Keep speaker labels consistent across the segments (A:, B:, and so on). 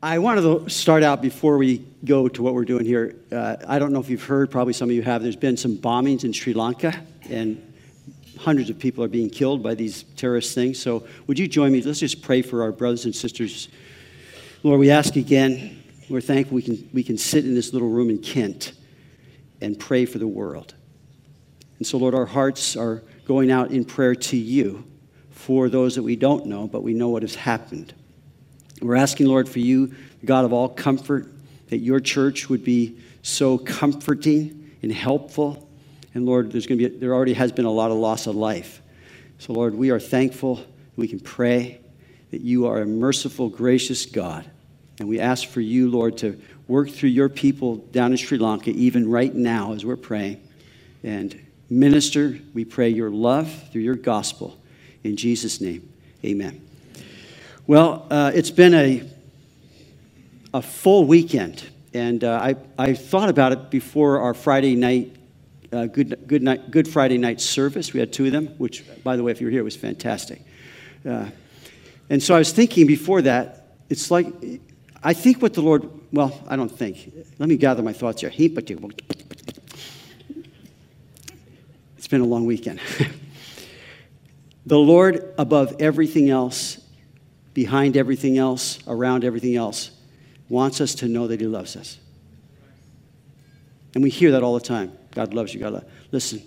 A: I wanted to start out before we go to what we're doing here. Uh, I don't know if you've heard, probably some of you have, there's been some bombings in Sri Lanka, and hundreds of people are being killed by these terrorist things. So, would you join me? Let's just pray for our brothers and sisters. Lord, we ask again, we're thankful we can, we can sit in this little room in Kent and pray for the world. And so, Lord, our hearts are going out in prayer to you for those that we don't know, but we know what has happened. We're asking, Lord, for you, God of all comfort, that your church would be so comforting and helpful. And Lord, there's going to be, there already has been a lot of loss of life. So, Lord, we are thankful we can pray that you are a merciful, gracious God. And we ask for you, Lord, to work through your people down in Sri Lanka, even right now as we're praying. And minister, we pray your love through your gospel. In Jesus' name, amen. Well, uh, it's been a, a full weekend, and uh, I, I thought about it before our Friday night, uh, good, good, night, good Friday night service. We had two of them, which, by the way, if you were here, was fantastic. Uh, and so I was thinking before that, it's like, I think what the Lord, well, I don't think. Let me gather my thoughts here. It's been a long weekend. the Lord, above everything else, behind everything else, around everything else, wants us to know that He loves us. And we hear that all the time. God loves you. God loves. Listen,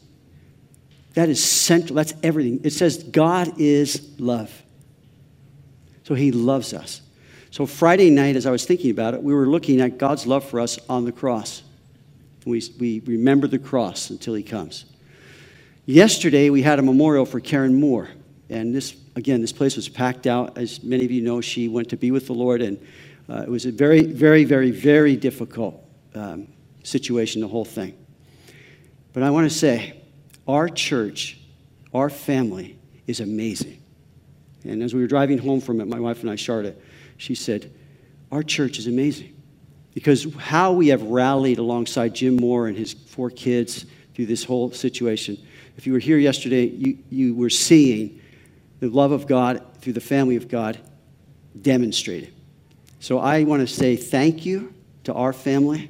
A: that is central. That's everything. It says God is love. So He loves us. So Friday night, as I was thinking about it, we were looking at God's love for us on the cross. We, we remember the cross until He comes. Yesterday, we had a memorial for Karen Moore. And this again, this place was packed out. As many of you know, she went to be with the Lord, and uh, it was a very, very, very, very difficult um, situation, the whole thing. But I want to say, our church, our family is amazing. And as we were driving home from it, my wife and I, Charlotte, she said, Our church is amazing. Because how we have rallied alongside Jim Moore and his four kids through this whole situation. If you were here yesterday, you, you were seeing the love of God through the family of God demonstrated. So I want to say thank you to our family.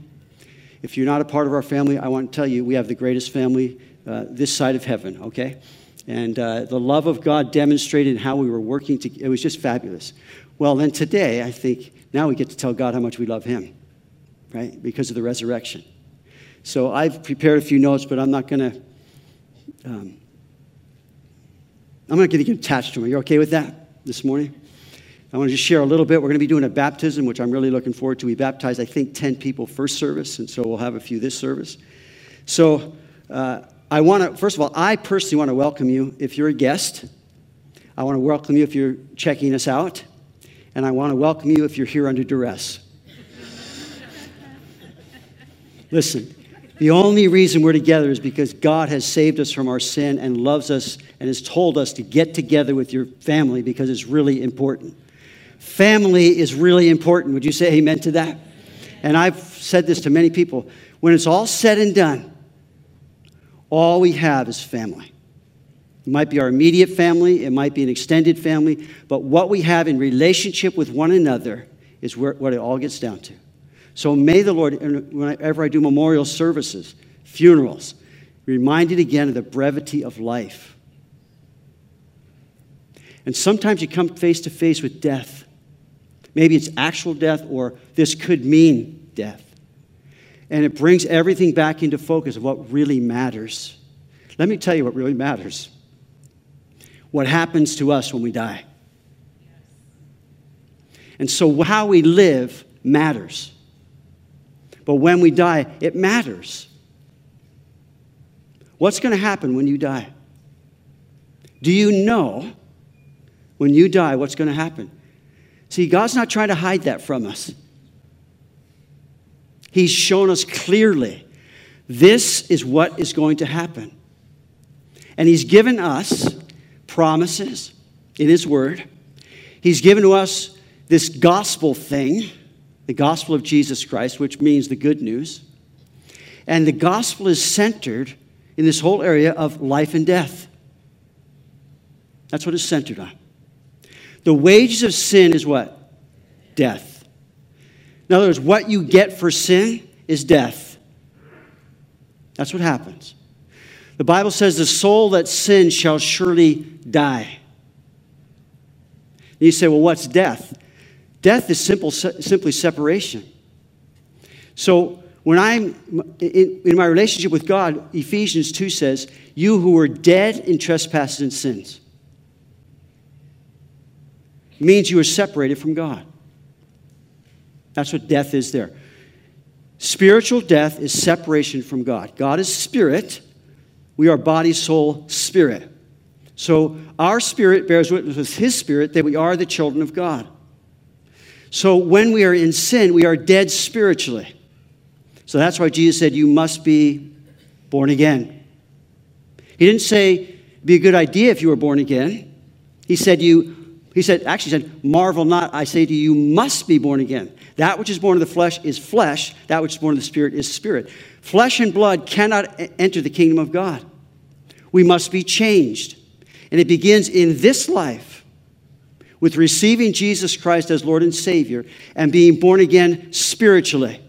A: If you're not a part of our family, I want to tell you we have the greatest family uh, this side of heaven, okay? And uh, the love of God demonstrated how we were working to, it was just fabulous. Well, then today, I think now we get to tell God how much we love Him, right? Because of the resurrection. So I've prepared a few notes, but I'm not going to um, I'm not going to get attached to them. Are you okay with that this morning? I want to just share a little bit. We're going to be doing a baptism, which I'm really looking forward to. We baptized, I think, 10 people first service, and so we'll have a few this service. So uh, I want to, first of all, I personally want to welcome you if you're a guest. I want to welcome you if you're checking us out. And I want to welcome you if you're here under duress. Listen, the only reason we're together is because God has saved us from our sin and loves us and has told us to get together with your family because it's really important. Family is really important. Would you say amen to that? And I've said this to many people. When it's all said and done, all we have is family. It might be our immediate family, it might be an extended family, but what we have in relationship with one another is where, what it all gets down to. So may the Lord, whenever I do memorial services, funerals, reminded again of the brevity of life. And sometimes you come face to face with death. Maybe it's actual death, or this could mean death. And it brings everything back into focus of what really matters. Let me tell you what really matters what happens to us when we die. And so, how we live matters. But when we die, it matters. What's going to happen when you die? Do you know when you die what's going to happen? See, God's not trying to hide that from us. He's shown us clearly this is what is going to happen. And He's given us promises in His Word. He's given to us this gospel thing the gospel of Jesus Christ, which means the good news. And the gospel is centered in this whole area of life and death. That's what it's centered on. The wages of sin is what? Death. In other words, what you get for sin is death. That's what happens. The Bible says, The soul that sins shall surely die. And you say, Well, what's death? Death is simple, simply separation. So when I'm in, in, my relationship with God, Ephesians 2 says, You who were dead in trespasses and sins. means you are separated from God. That's what death is there. Spiritual death is separation from God. God is spirit. We are body, soul, spirit. So our spirit bears witness with his spirit that we are the children of God. So when we are in sin, we are dead spiritually. So that's why Jesus said, You must be born again. He didn't say, Be a good idea if you were born again. He said, You he said, actually said, Marvel not, I say to you, you must be born again. That which is born of the flesh is flesh, that which is born of the spirit is spirit. Flesh and blood cannot enter the kingdom of God. We must be changed. And it begins in this life with receiving Jesus Christ as Lord and Savior and being born again spiritually.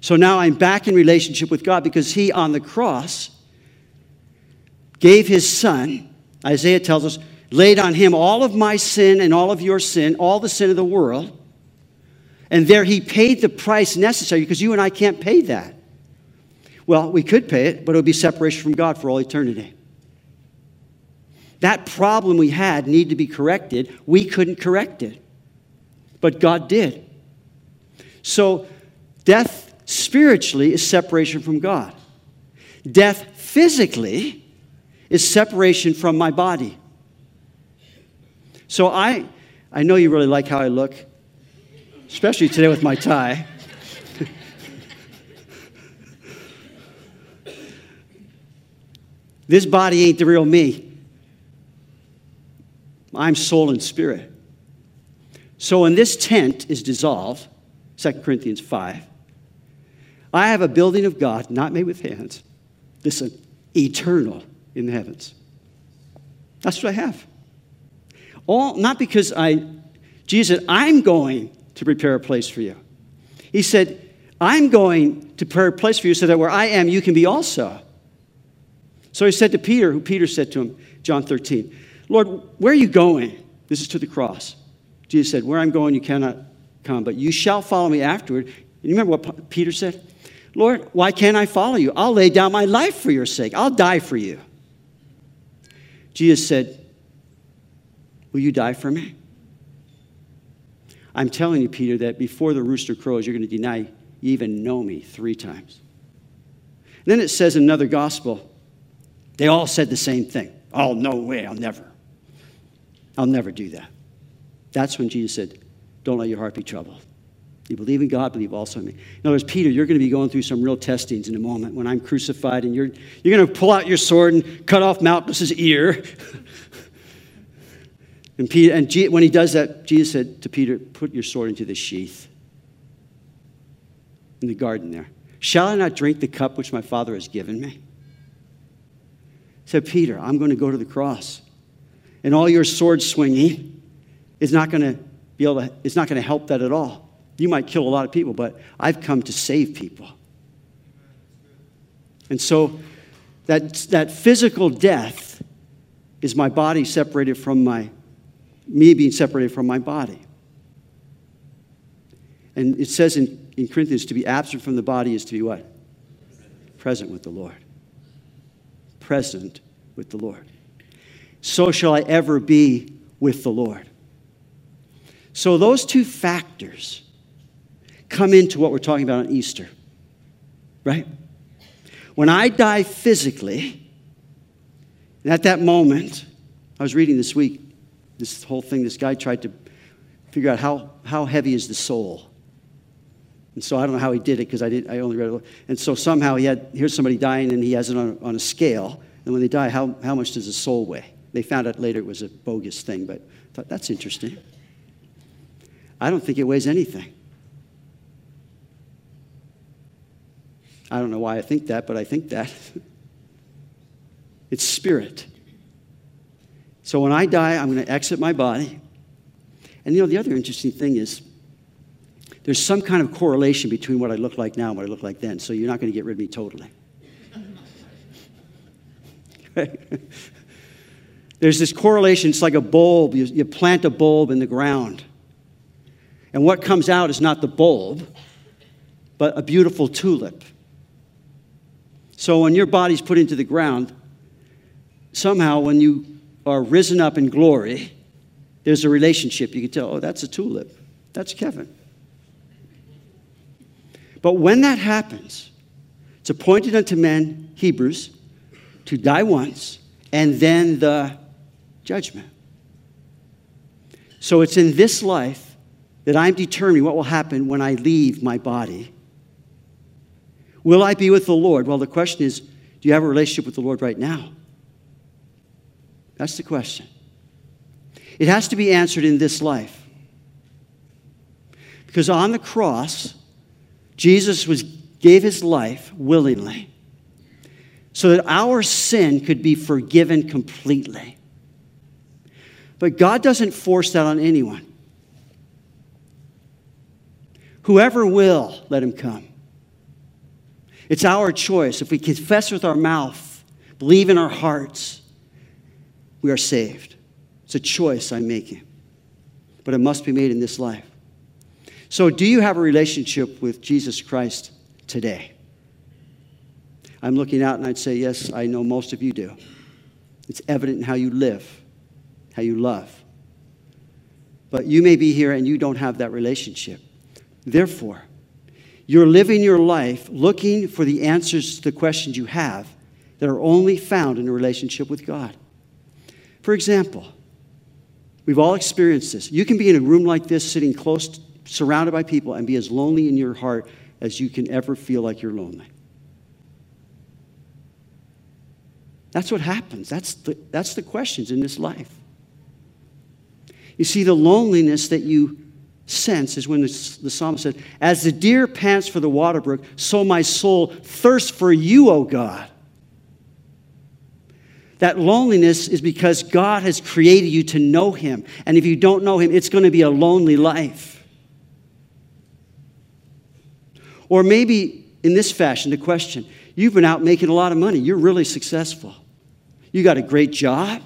A: So now I'm back in relationship with God because He on the cross gave His Son, Isaiah tells us, laid on him all of my sin and all of your sin, all the sin of the world. And there he paid the price necessary because you and I can't pay that. Well, we could pay it, but it would be separation from God for all eternity. That problem we had needed to be corrected. We couldn't correct it, but God did. So, death spiritually is separation from God. Death physically is separation from my body. So I, I know you really like how I look, especially today with my tie. this body ain't the real me. I'm soul and spirit. So when this tent is dissolved, 2 Corinthians 5, I have a building of God, not made with hands. Listen, eternal in the heavens. That's what I have. All, not because I, Jesus I'm going to prepare a place for you. He said, I'm going to prepare a place for you so that where I am, you can be also. So he said to Peter, who Peter said to him, John 13, Lord, where are you going? This is to the cross. Jesus said, Where I'm going, you cannot come, but you shall follow me afterward. And you remember what Peter said? Lord, why can't I follow you? I'll lay down my life for your sake. I'll die for you. Jesus said, Will you die for me? I'm telling you, Peter, that before the rooster crows, you're going to deny you even know me three times. And then it says in another gospel, they all said the same thing. Oh, no way, I'll never. I'll never do that. That's when Jesus said, Don't let your heart be troubled. You believe in God, believe also in me. In other words, Peter, you're going to be going through some real testings in a moment when I'm crucified, and you're, you're going to pull out your sword and cut off Malchus's ear. And, Peter, and G, when he does that, Jesus said to Peter, Put your sword into the sheath in the garden there. Shall I not drink the cup which my Father has given me? Said Peter, I'm going to go to the cross. And all your sword swinging is not going to be able to, it's not going to help that at all. You might kill a lot of people, but I've come to save people. And so that, that physical death is my body separated from my me being separated from my body. And it says in, in Corinthians to be absent from the body is to be what? Present with the Lord. Present with the Lord. So shall I ever be with the Lord. So those two factors come into what we're talking about on Easter, right? When I die physically, and at that moment, I was reading this week, this whole thing, this guy tried to figure out how, how heavy is the soul. And so I don't know how he did it because I, did, I only read it. And so somehow he had, here's somebody dying and he has it on, on a scale. And when they die, how, how much does the soul weigh? They found out later it was a bogus thing, but I thought that's interesting. I don't think it weighs anything. I don't know why I think that, but I think that. it's spirit. So when I die, I'm going to exit my body. And you know, the other interesting thing is there's some kind of correlation between what I look like now and what I look like then. So you're not going to get rid of me totally. There's this correlation. It's like a bulb. You, you plant a bulb in the ground. And what comes out is not the bulb, but a beautiful tulip. So when your body's put into the ground, somehow when you are risen up in glory, there's a relationship. You can tell, oh, that's a tulip. That's Kevin. But when that happens, it's appointed unto men, Hebrews, to die once, and then the judgment. So it's in this life that I'm determining what will happen when I leave my body. Will I be with the Lord? Well, the question is do you have a relationship with the Lord right now? That's the question. It has to be answered in this life. Because on the cross, Jesus was, gave his life willingly so that our sin could be forgiven completely. But God doesn't force that on anyone. Whoever will, let him come. It's our choice. If we confess with our mouth, believe in our hearts, we are saved. It's a choice I'm making. But it must be made in this life. So, do you have a relationship with Jesus Christ today? I'm looking out and I'd say, Yes, I know most of you do. It's evident in how you live, how you love. But you may be here and you don't have that relationship. Therefore, you're living your life looking for the answers to the questions you have that are only found in a relationship with God. For example, we've all experienced this. You can be in a room like this, sitting close, surrounded by people, and be as lonely in your heart as you can ever feel like you're lonely. That's what happens. That's the, that's the questions in this life. You see, the loneliness that you sense is when the, psalmist said, As the deer pants for the water brook, so my soul thirsts for you, O God. That loneliness is because God has created you to know Him. And if you don't know Him, it's going to be a lonely life. Or maybe in this fashion, the question you've been out making a lot of money, you're really successful. You got a great job.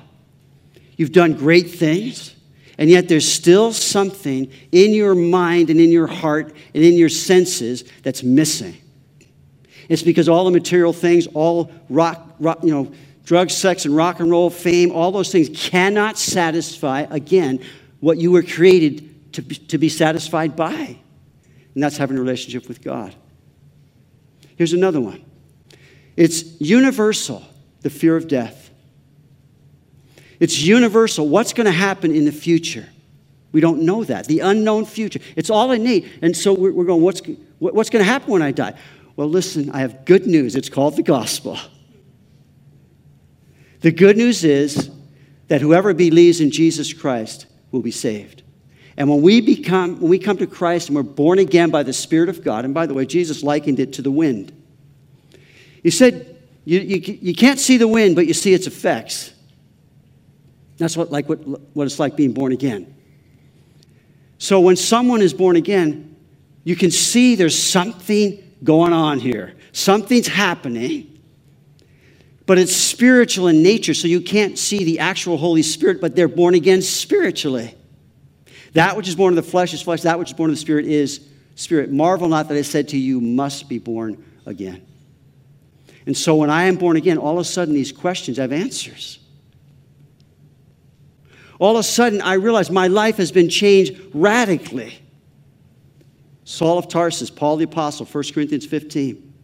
A: You've done great things. And yet there's still something in your mind and in your heart and in your senses that's missing. It's because all the material things, all rock, rock you know, drugs, sex, and rock and roll, fame, all those things cannot satisfy, again, what you were created to be, to be satisfied by. And that's having a relationship with God. Here's another one it's universal, the fear of death. It's universal. What's going to happen in the future? We don't know that. The unknown future. It's all innate. And so we're, going, what's, what's going to happen when I die? Well, listen, I have good news. It's called the gospel. The good news is that whoever believes in Jesus Christ will be saved. And when we become, when we come to Christ and we're born again by the Spirit of God, and by the way, Jesus likened it to the wind. He said, you, you, you can't see the wind, but you see its effects. That's what, like what, what it's like being born again. So when someone is born again, you can see there's something going on here. Something's happening, but it's spiritual in nature, so you can't see the actual Holy Spirit, but they're born again spiritually. That which is born of the flesh is flesh, that which is born of the Spirit is spirit. Marvel not that I said to you, must be born again. And so when I am born again, all of a sudden these questions have answers. All of a sudden, I realized my life has been changed radically. Saul of Tarsus, Paul the Apostle, 1 Corinthians 15.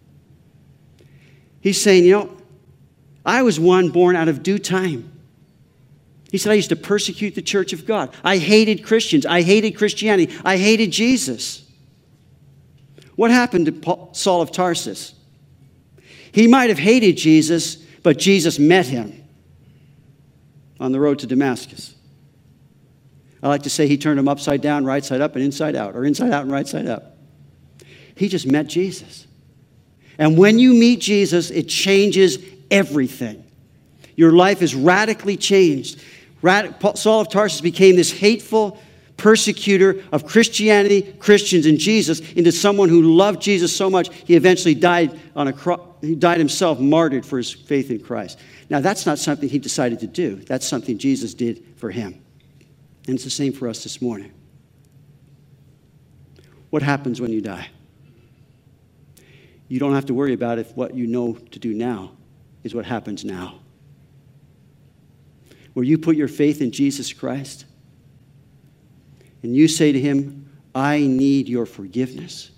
A: He's saying, You know, I was one born out of due time. He said, I used to persecute the church of God. I hated Christians. I hated Christianity. I hated Jesus. What happened to Paul, Saul of Tarsus? He might have hated Jesus, but Jesus met him on the road to Damascus. I like to say he turned him upside down, right side up, and inside out, or inside out and right side up. He just met Jesus. And when you meet Jesus, it changes everything. Your life is radically changed. Saul of Tarsus became this hateful, persecutor of Christianity, Christians, and Jesus into someone who loved Jesus so much he eventually died on a cross. He died himself, martyred for his faith in Christ. Now, that's not something he decided to do. That's something Jesus did for him. And it's the same for us this morning. What happens when you die? You don't have to worry about if what you know to do now is what happens now. Where you put your faith in Jesus Christ and you say to him, I need your forgiveness.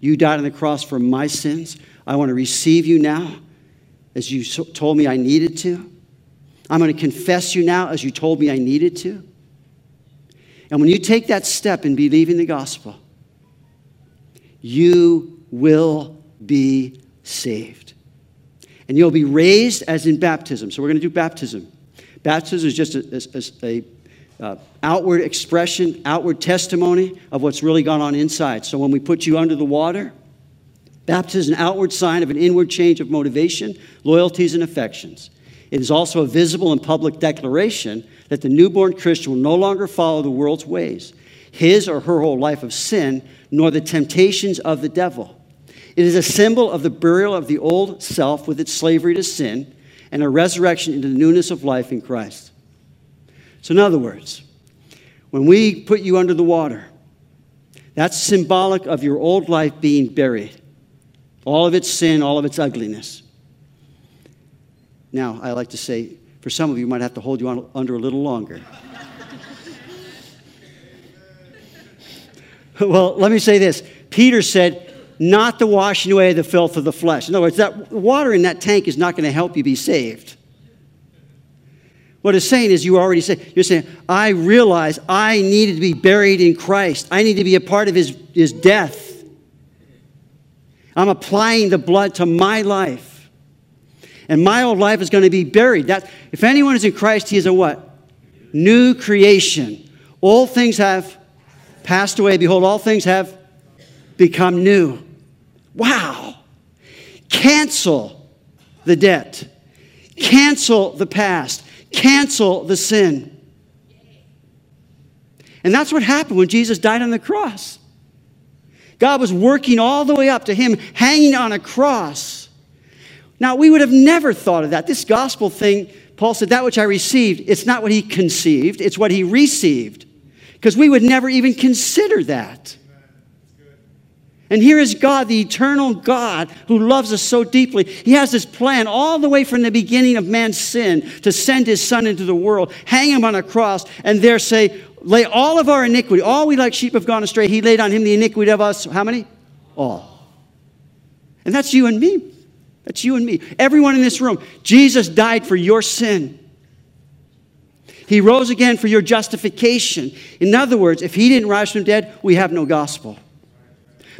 A: You died on the cross for my sins. I want to receive you now as you told me I needed to. I'm going to confess you now as you told me I needed to. And when you take that step in believing the gospel, you will be saved. And you'll be raised as in baptism. So we're going to do baptism. Baptism is just a, a, a uh, outward expression, outward testimony of what's really gone on inside. So when we put you under the water, baptism is an outward sign of an inward change of motivation, loyalties, and affections. It is also a visible and public declaration that the newborn Christian will no longer follow the world's ways, his or her whole life of sin, nor the temptations of the devil. It is a symbol of the burial of the old self with its slavery to sin and a resurrection into the newness of life in Christ. So, in other words, when we put you under the water, that's symbolic of your old life being buried, all of its sin, all of its ugliness. Now, I like to say, for some of you, might have to hold you on, under a little longer. well, let me say this Peter said, not the washing away the filth of the flesh. In other words, that water in that tank is not going to help you be saved. What it's saying is, you already said, you're saying, I realize I needed to be buried in Christ. I need to be a part of his, his death. I'm applying the blood to my life. And my old life is going to be buried. That, if anyone is in Christ, he is a what? New creation. All things have passed away. Behold, all things have become new. Wow. Cancel the debt. Cancel the past. Cancel the sin. And that's what happened when Jesus died on the cross. God was working all the way up to him hanging on a cross. Now, we would have never thought of that. This gospel thing, Paul said, that which I received, it's not what he conceived, it's what he received. Because we would never even consider that. And here is God, the eternal God who loves us so deeply. He has this plan all the way from the beginning of man's sin to send his son into the world, hang him on a cross, and there say, lay all of our iniquity, all we like sheep have gone astray. He laid on him the iniquity of us. How many? All. And that's you and me. That's you and me. Everyone in this room. Jesus died for your sin. He rose again for your justification. In other words, if he didn't rise from the dead, we have no gospel.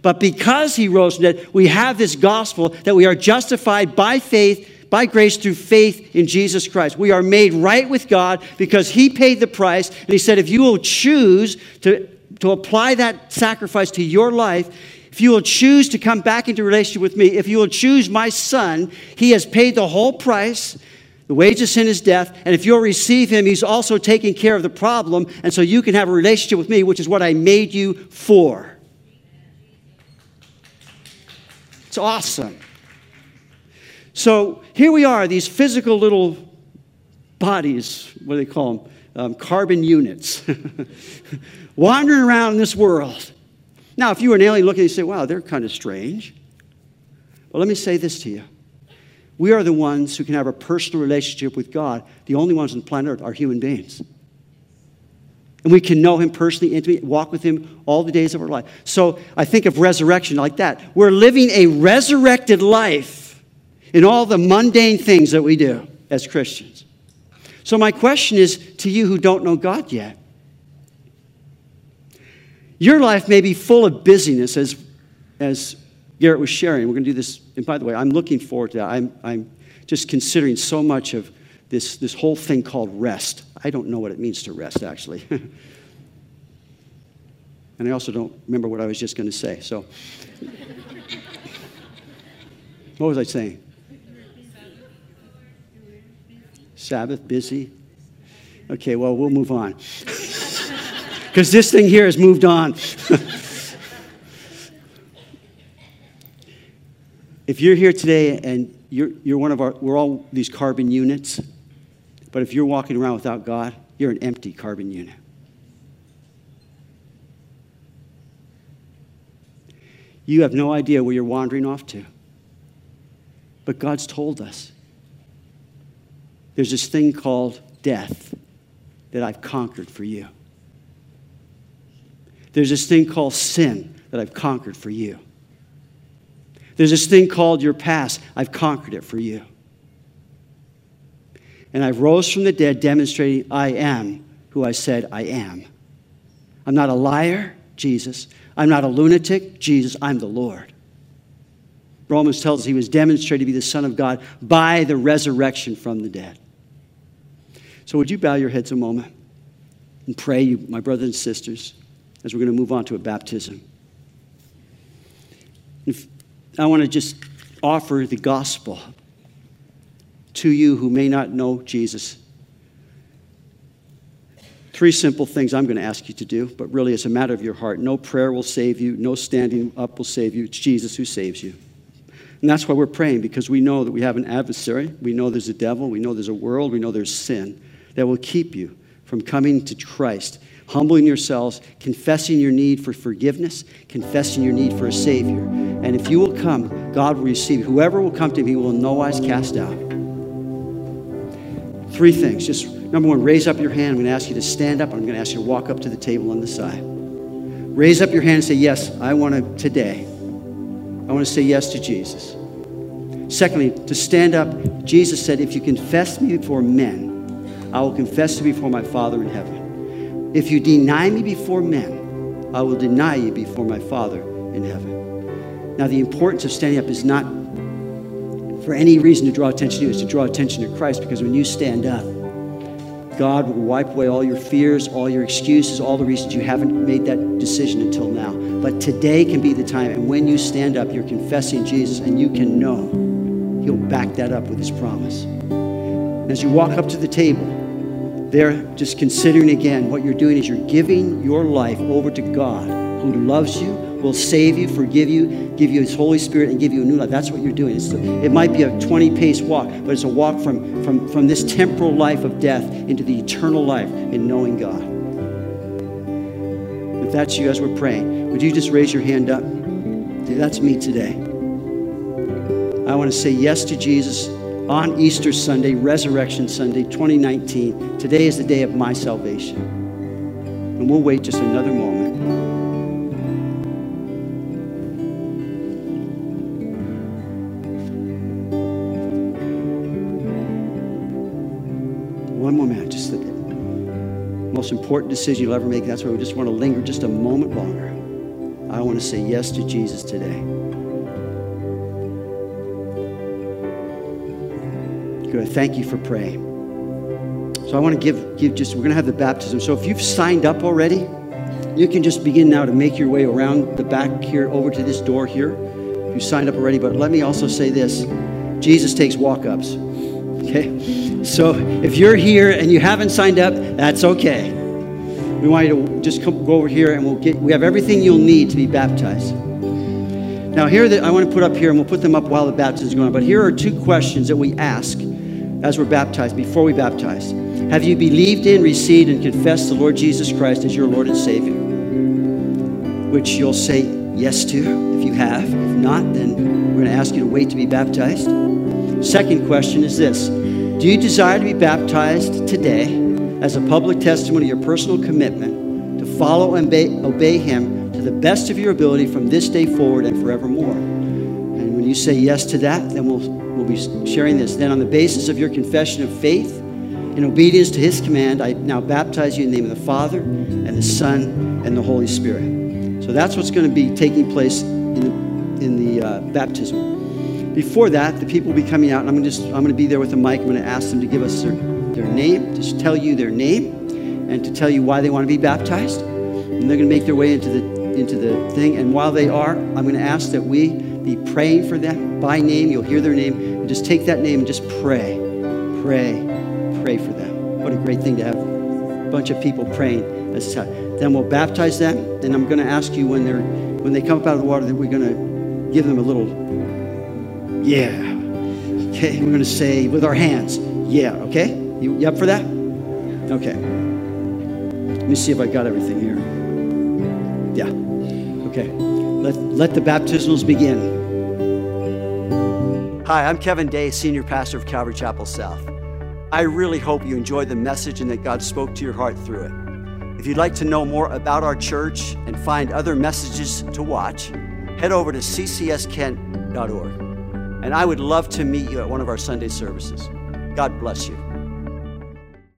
A: But because he rose from the dead, we have this gospel that we are justified by faith, by grace through faith in Jesus Christ. We are made right with God because he paid the price. And he said, if you will choose to, to apply that sacrifice to your life, if you will choose to come back into relationship with me, if you will choose my son, he has paid the whole price. The wage of sin is death. And if you'll receive him, he's also taking care of the problem. And so you can have a relationship with me, which is what I made you for. It's awesome. So here we are, these physical little bodies, what do they call them? Um, carbon units, wandering around in this world. Now, if you were an alien looking, you say, wow, they're kind of strange. But let me say this to you. We are the ones who can have a personal relationship with God. The only ones on planet Earth are human beings. And we can know him personally, intimately, walk with him all the days of our life. So I think of resurrection like that. We're living a resurrected life in all the mundane things that we do as Christians. So my question is to you who don't know God yet. Your life may be full of busyness, as, as Garrett was sharing. We're going to do this. And by the way, I'm looking forward to that. I'm, I'm just considering so much of this, this whole thing called rest. I don't know what it means to rest, actually. and I also don't remember what I was just going to say. So, what was I saying? Sabbath, busy. Okay, well, we'll move on. Because this thing here has moved on. if you're here today and you're, you're one of our, we're all these carbon units, but if you're walking around without God, you're an empty carbon unit. You have no idea where you're wandering off to. But God's told us there's this thing called death that I've conquered for you. There's this thing called sin that I've conquered for you. There's this thing called your past. I've conquered it for you. And I rose from the dead, demonstrating I am who I said I am. I'm not a liar, Jesus. I'm not a lunatic, Jesus. I'm the Lord. Romans tells us he was demonstrated to be the Son of God by the resurrection from the dead. So, would you bow your heads a moment and pray, you, my brothers and sisters, as we're going to move on to a baptism? If, I want to just offer the gospel to you who may not know Jesus. Three simple things I'm going to ask you to do, but really it's a matter of your heart. No prayer will save you, no standing up will save you. It's Jesus who saves you. And that's why we're praying, because we know that we have an adversary. We know there's a devil. We know there's a world. We know there's sin that will keep you from coming to Christ, humbling yourselves, confessing your need for forgiveness, confessing your need for a Savior. And if you will come, God will receive. Whoever will come to he will in no wise cast out. Three things. Just number one, raise up your hand. I'm going to ask you to stand up. I'm going to ask you to walk up to the table on the side. Raise up your hand and say, Yes, I want to today. I want to say yes to Jesus. Secondly, to stand up, Jesus said, If you confess me before men, I will confess you before my Father in heaven. If you deny me before men, I will deny you before my Father in heaven. Now, the importance of standing up is not for any reason to draw attention to you, it's to draw attention to Christ because when you stand up, God will wipe away all your fears, all your excuses, all the reasons you haven't made that decision until now. But today can be the time. And when you stand up, you're confessing Jesus, and you can know He'll back that up with His promise. And as you walk up to the table, there, just considering again, what you're doing is you're giving your life over to God who loves you, will save you, forgive you, give you His Holy Spirit, and give you a new life. That's what you're doing. It's, it might be a 20 pace walk, but it's a walk from, from, from this temporal life of death into the eternal life in knowing God. If that's you as we're praying, would you just raise your hand up? That's me today. I want to say yes to Jesus on Easter Sunday, Resurrection Sunday 2019. Today is the day of my salvation. And we'll wait just another moment. One more minute, just the most important decision you'll ever make. That's why we just want to linger just a moment longer. I want to say yes to Jesus today. Good. Thank you for praying. So I want to give, give just, we're going to have the baptism. So if you've signed up already, you can just begin now to make your way around the back here over to this door here. If you signed up already, but let me also say this Jesus takes walk ups. Okay? So if you're here and you haven't signed up, that's okay. We want you to just come, go over here and we'll get, we have everything you'll need to be baptized. Now, here that I want to put up here, and we'll put them up while the baptism is going on, but here are two questions that we ask as we're baptized, before we baptize. Have you believed in, received, and confessed the Lord Jesus Christ as your Lord and Savior? Which you'll say yes to if you have. If not, then we're going to ask you to wait to be baptized. Second question is this Do you desire to be baptized today as a public testimony of your personal commitment to follow and obey, Him to the best of your ability from this day forward and forevermore? And you say yes to that, then we'll, we'll be sharing this. Then, on the basis of your confession of faith, in obedience to his command, I now baptize you in the name of the Father and the Son and the Holy Spirit. So that's what's going to be taking place in the, in the uh, baptism. Before that, the people will be coming out, and I'm going to just I'm going to be there with the mic. I'm going to ask them to give us their, their name, just tell you their name, and to tell you why they want to be baptized. And they're going to make their way into the into the thing. And while they are, I'm going to ask that we be praying for them by name. You'll hear their name, and just take that name and just pray, pray, pray for them. What a great thing to have a bunch of people praying. This is how Then we'll baptize them. And I'm going to ask you when they're when they come up out of the water that we're going to give them a little yeah. Okay, we're going to say with our hands, yeah, okay? You, you up for that? Okay. Let me see if I got everything here. Yeah. Okay. Let, the baptismals begin. Hi, I'm Kevin Day, Senior Pastor of Calvary Chapel South. I really hope you enjoyed the message and that God spoke to your heart through it. If you'd like to know more about our church and find other messages to watch, head over to ccskent.org. And I would love to meet you at one of our Sunday services. God bless you.